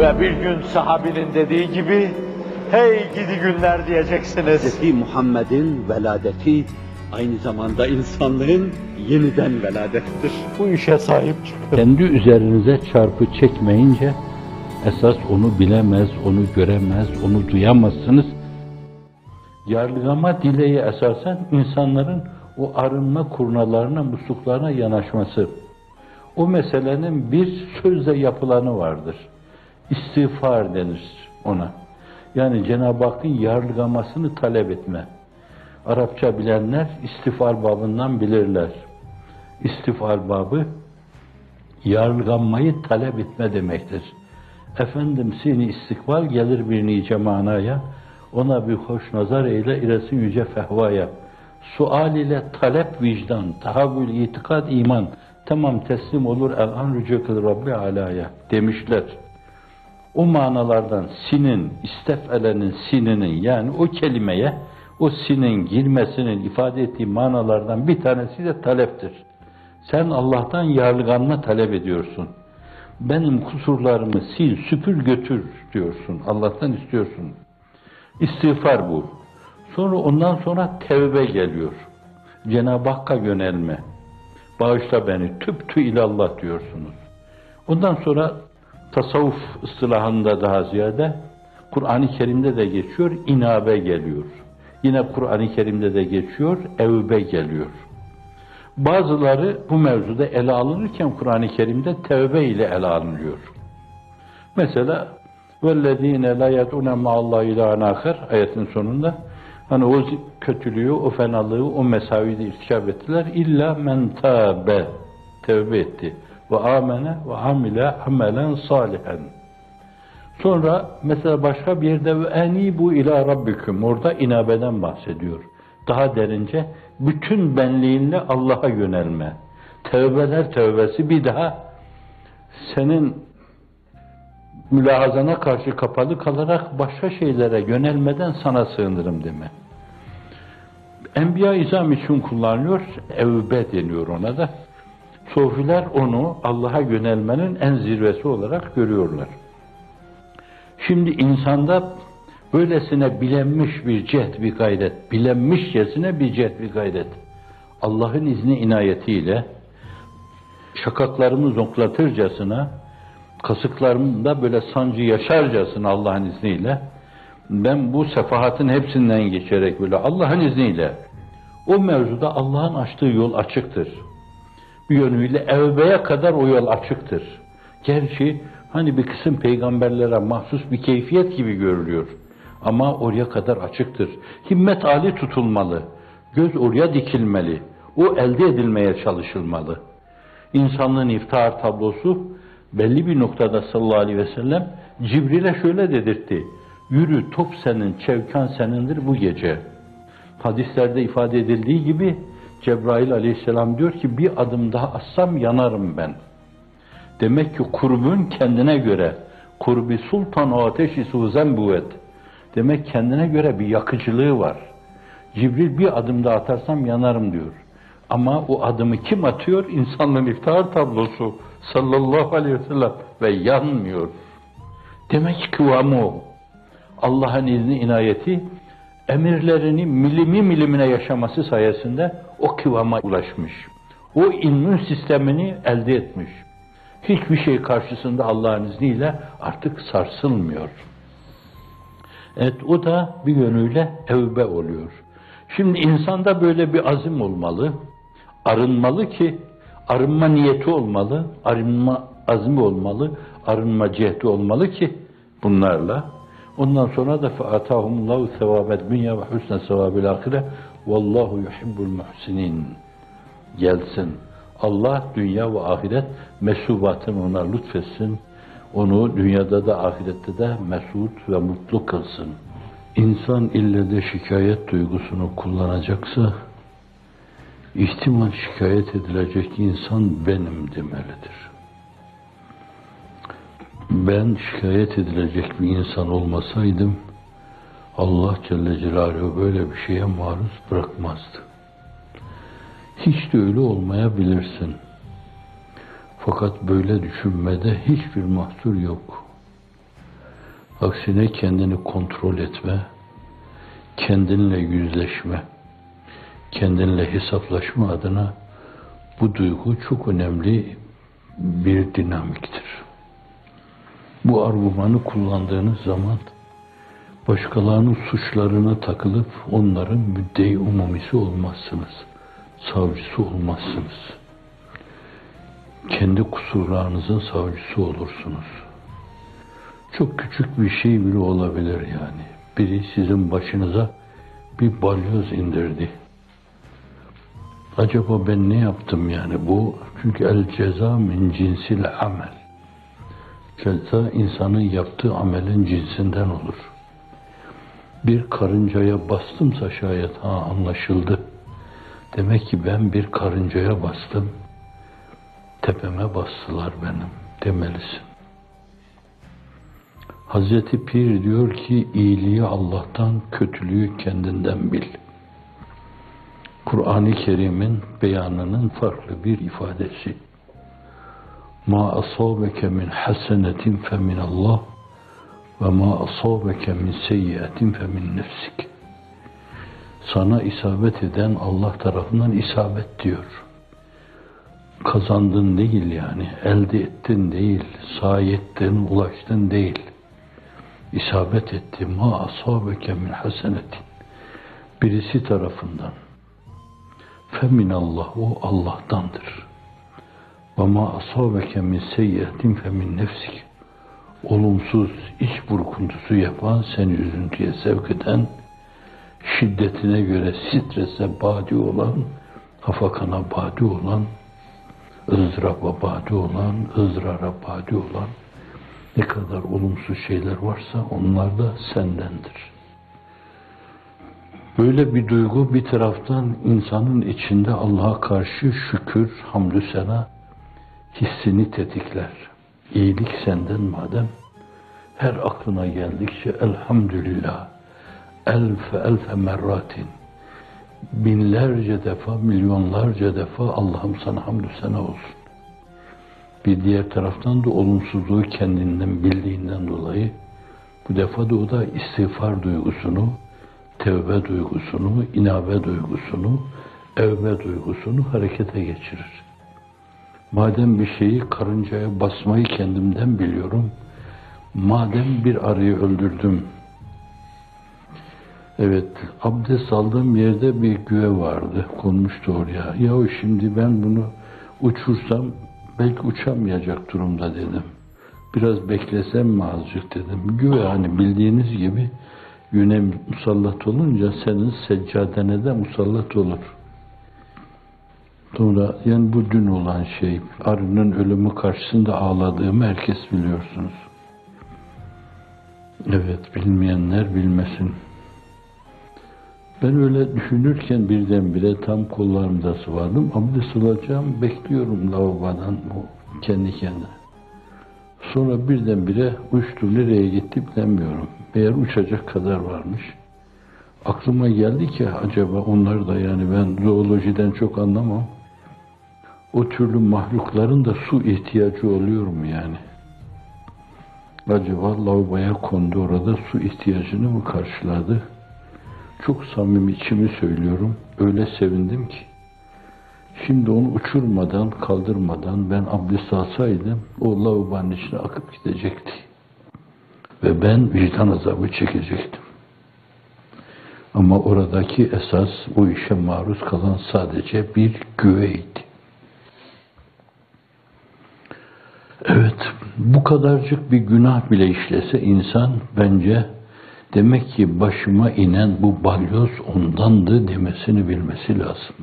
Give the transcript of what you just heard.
Ve bir gün sahabinin dediği gibi, hey gidi günler diyeceksiniz. Hz. Muhammed'in veladeti aynı zamanda insanlığın yeniden veladettir. Bu işe sahip çıkın. Kendi üzerinize çarpı çekmeyince esas onu bilemez, onu göremez, onu duyamazsınız. Yargılama dileği esasen insanların o arınma kurnalarına, musluklarına yanaşması. O meselenin bir sözle yapılanı vardır. İstiğfar denir ona. Yani Cenab-ı Hakk'ın yargılamasını talep etme. Arapça bilenler istiğfar babından bilirler. İstiğfar babı yargılanmayı talep etme demektir. Efendim seni istikbal gelir bir nice manaya, ona bir hoş nazar eyle ilesin yüce fehvaya. Sual ile talep vicdan, tahavvül itikad iman, tamam teslim olur el an rücu kıl Rabbi alaya demişler. O manalardan sinin, istefelenin sininin yani o kelimeye o sinin girmesinin ifade ettiği manalardan bir tanesi de taleptir. Sen Allah'tan yargılanma talep ediyorsun. Benim kusurlarımı sil, süpür götür diyorsun. Allah'tan istiyorsun. İstiğfar bu. Sonra ondan sonra tevbe geliyor. Cenab-ı Hakk'a yönelme. Bağışla beni, tüptü ilallah diyorsunuz. Ondan sonra tasavvuf ıstılahında daha ziyade Kur'an-ı Kerim'de de geçiyor, inabe geliyor. Yine Kur'an-ı Kerim'de de geçiyor, evbe geliyor. Bazıları bu mevzuda ele alınırken Kur'an-ı Kerim'de tevbe ile ele alınıyor. Mesela وَالَّذ۪ينَ لَا يَدْعُونَ مَا اللّٰهِ اِلٰهًا آخر ayetin sonunda hani o kötülüğü, o fenalığı, o mesavide irtikap ettiler. İlla men tabe tevbe etti. Ve amene ve amile amelen salihen. Sonra mesela başka bir yerde ve enibu ila rabbiküm orada inabeden bahsediyor. Daha derince bütün benliğinle Allah'a yönelme. Tevbeler tevbesi bir daha senin mülahazana karşı kapalı kalarak başka şeylere yönelmeden sana sığınırım deme. Enbiya izam için kullanılıyor, evbe deniyor ona da. Sofiler onu Allah'a yönelmenin en zirvesi olarak görüyorlar. Şimdi insanda böylesine bilenmiş bir cehd, bir gayret, bilenmişçesine bir cehd, bir gayret. Allah'ın izni inayetiyle şakaklarımı zonklatırcasına, kasıklarımda böyle sancı yaşarcasına Allah'ın izniyle ben bu sefahatın hepsinden geçerek böyle Allah'ın izniyle o mevzuda Allah'ın açtığı yol açıktır. Yönüyle evbeye kadar o yol açıktır. Gerçi hani bir kısım peygamberlere mahsus bir keyfiyet gibi görülüyor. Ama oraya kadar açıktır. Himmet ali tutulmalı. Göz oraya dikilmeli. O elde edilmeye çalışılmalı. İnsanlığın iftihar tablosu belli bir noktada sallallahu aleyhi ve sellem Cibril'e şöyle dedirtti. Yürü top senin, çevkan senindir bu gece. Hadislerde ifade edildiği gibi Cebrail aleyhisselam diyor ki bir adım daha assam yanarım ben. Demek ki kurbun kendine göre kurbi sultan o ateşi suzen buvet. Demek kendine göre bir yakıcılığı var. Cibril bir adım daha atarsam yanarım diyor. Ama o adımı kim atıyor? İnsanlığın iftihar tablosu sallallahu aleyhi ve sellem ve yanmıyor. Demek kıvamı o. Allah'ın izni inayeti emirlerini milimi milimine yaşaması sayesinde o kıvama ulaşmış. O immün sistemini elde etmiş. Hiçbir şey karşısında Allah'ın izniyle artık sarsılmıyor. Evet o da bir yönüyle evbe oluyor. Şimdi insanda böyle bir azim olmalı. Arınmalı ki arınma niyeti olmalı, arınma azmi olmalı, arınma cehdi olmalı ki bunlarla ondan sonra da فَاَتَاهُمُ sevabed dünya ve husne sevabil ahire vallahu yuhibbul muhsinin gelsin. Allah dünya ve ahiret mesubatını ona lütfetsin. Onu dünyada da ahirette de mesut ve mutlu kılsın. İnsan ille de şikayet duygusunu kullanacaksa ihtimal şikayet edilecek insan benim demelidir. Ben şikayet edilecek bir insan olmasaydım Allah Celle Celaluhu böyle bir şeye maruz bırakmazdı. Hiç de öyle olmayabilirsin. Fakat böyle düşünmede hiçbir mahsur yok. Aksine kendini kontrol etme, kendinle yüzleşme, kendinle hesaplaşma adına bu duygu çok önemli bir dinamiktir. Bu argümanı kullandığınız zaman başkalarının suçlarına takılıp onların müddei umumisi olmazsınız, savcısı olmazsınız. Kendi kusurlarınızın savcısı olursunuz. Çok küçük bir şey bile olabilir yani. Biri sizin başınıza bir balyoz indirdi. Acaba ben ne yaptım yani bu? Çünkü el ceza min cinsil amel. Ceza insanın yaptığı amelin cinsinden olur. Bir karıncaya bastımsa şayet ha anlaşıldı. Demek ki ben bir karıncaya bastım. Tepeme bastılar benim demelisin. Hazreti Pir diyor ki iyiliği Allah'tan, kötülüğü kendinden bil. Kur'an-ı Kerim'in beyanının farklı bir ifadesi. Ma asabeke min hasenetin fe min Allah ve ma asabeke min seyyiatin fe min nefsik. Sana isabet eden Allah tarafından isabet diyor. Kazandın değil yani, elde ettin değil, sahi ettin, ulaştın değil. İsabet etti. Ma asabeke min hasenetin. Birisi tarafından. Feminallah o Allah'tandır. Ve ma asabeke min seyyiatin fe min nefsik. Olumsuz iç burkuntusu yapan, seni üzüntüye sevk eden, şiddetine göre strese badi olan, hafakana badi olan, ızdıraba badi olan, ızrara badi olan, ne kadar olumsuz şeyler varsa onlar da sendendir. Böyle bir duygu bir taraftan insanın içinde Allah'a karşı şükür, hamdü sena hissini tetikler. İyilik senden madem her aklına geldikçe elhamdülillah elfe elfe merratin binlerce defa, milyonlarca defa Allah'ım sana hamdü sena olsun. Bir diğer taraftan da olumsuzluğu kendinden bildiğinden dolayı bu defa da o da istiğfar duygusunu, tevbe duygusunu, inabe duygusunu, evbe duygusunu harekete geçirir. Madem bir şeyi karıncaya basmayı kendimden biliyorum, madem bir arıyı öldürdüm, evet abdest aldığım yerde bir güve vardı, konmuştu oraya. Yahu şimdi ben bunu uçursam belki uçamayacak durumda dedim. Biraz beklesem mi azıcık dedim. Güve hani bildiğiniz gibi güne musallat olunca senin seccadene de musallat olur. Sonra yani bu dün olan şey arının ölümü karşısında ağladığımı herkes biliyorsunuz. Evet bilmeyenler bilmesin. Ben öyle düşünürken birdenbire tam kollarımda sıvadım. Abdest alacağım, bekliyorum lavabodan bu kendi kendine. Sonra birdenbire uçtu, nereye gitti bilemiyorum. Meğer uçacak kadar varmış. Aklıma geldi ki acaba onlar da yani ben zoolojiden çok anlamam. O türlü mahlukların da su ihtiyacı oluyor mu yani? Acaba lavaboya kondu orada su ihtiyacını mı karşıladı? Çok samimi içimi söylüyorum. Öyle sevindim ki. Şimdi onu uçurmadan, kaldırmadan ben abdest alsaydım o lavabonun içine akıp gidecekti. Ve ben vicdan azabı çekecektim. Ama oradaki esas o işe maruz kalan sadece bir güveydi. Evet, bu kadarcık bir günah bile işlese insan bence demek ki başıma inen bu balyoz ondandı demesini bilmesi lazım.